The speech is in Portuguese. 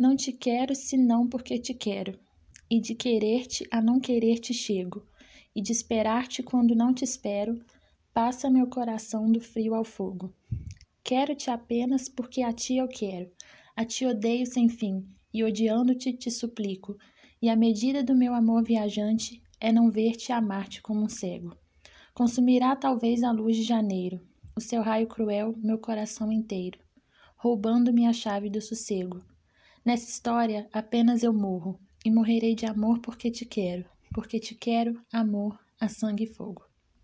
Não te quero senão porque te quero, e de querer-te a não querer-te chego, e de esperar-te quando não te espero, passa meu coração do frio ao fogo. Quero-te apenas porque a ti eu quero, a ti odeio sem fim, e odiando-te te suplico, e a medida do meu amor viajante é não ver-te e amar-te como um cego. Consumirá talvez a luz de janeiro, o seu raio cruel, meu coração inteiro, roubando-me a chave do sossego. Nessa história, apenas eu morro, e morrerei de amor porque te quero, porque te quero, amor, a sangue e fogo.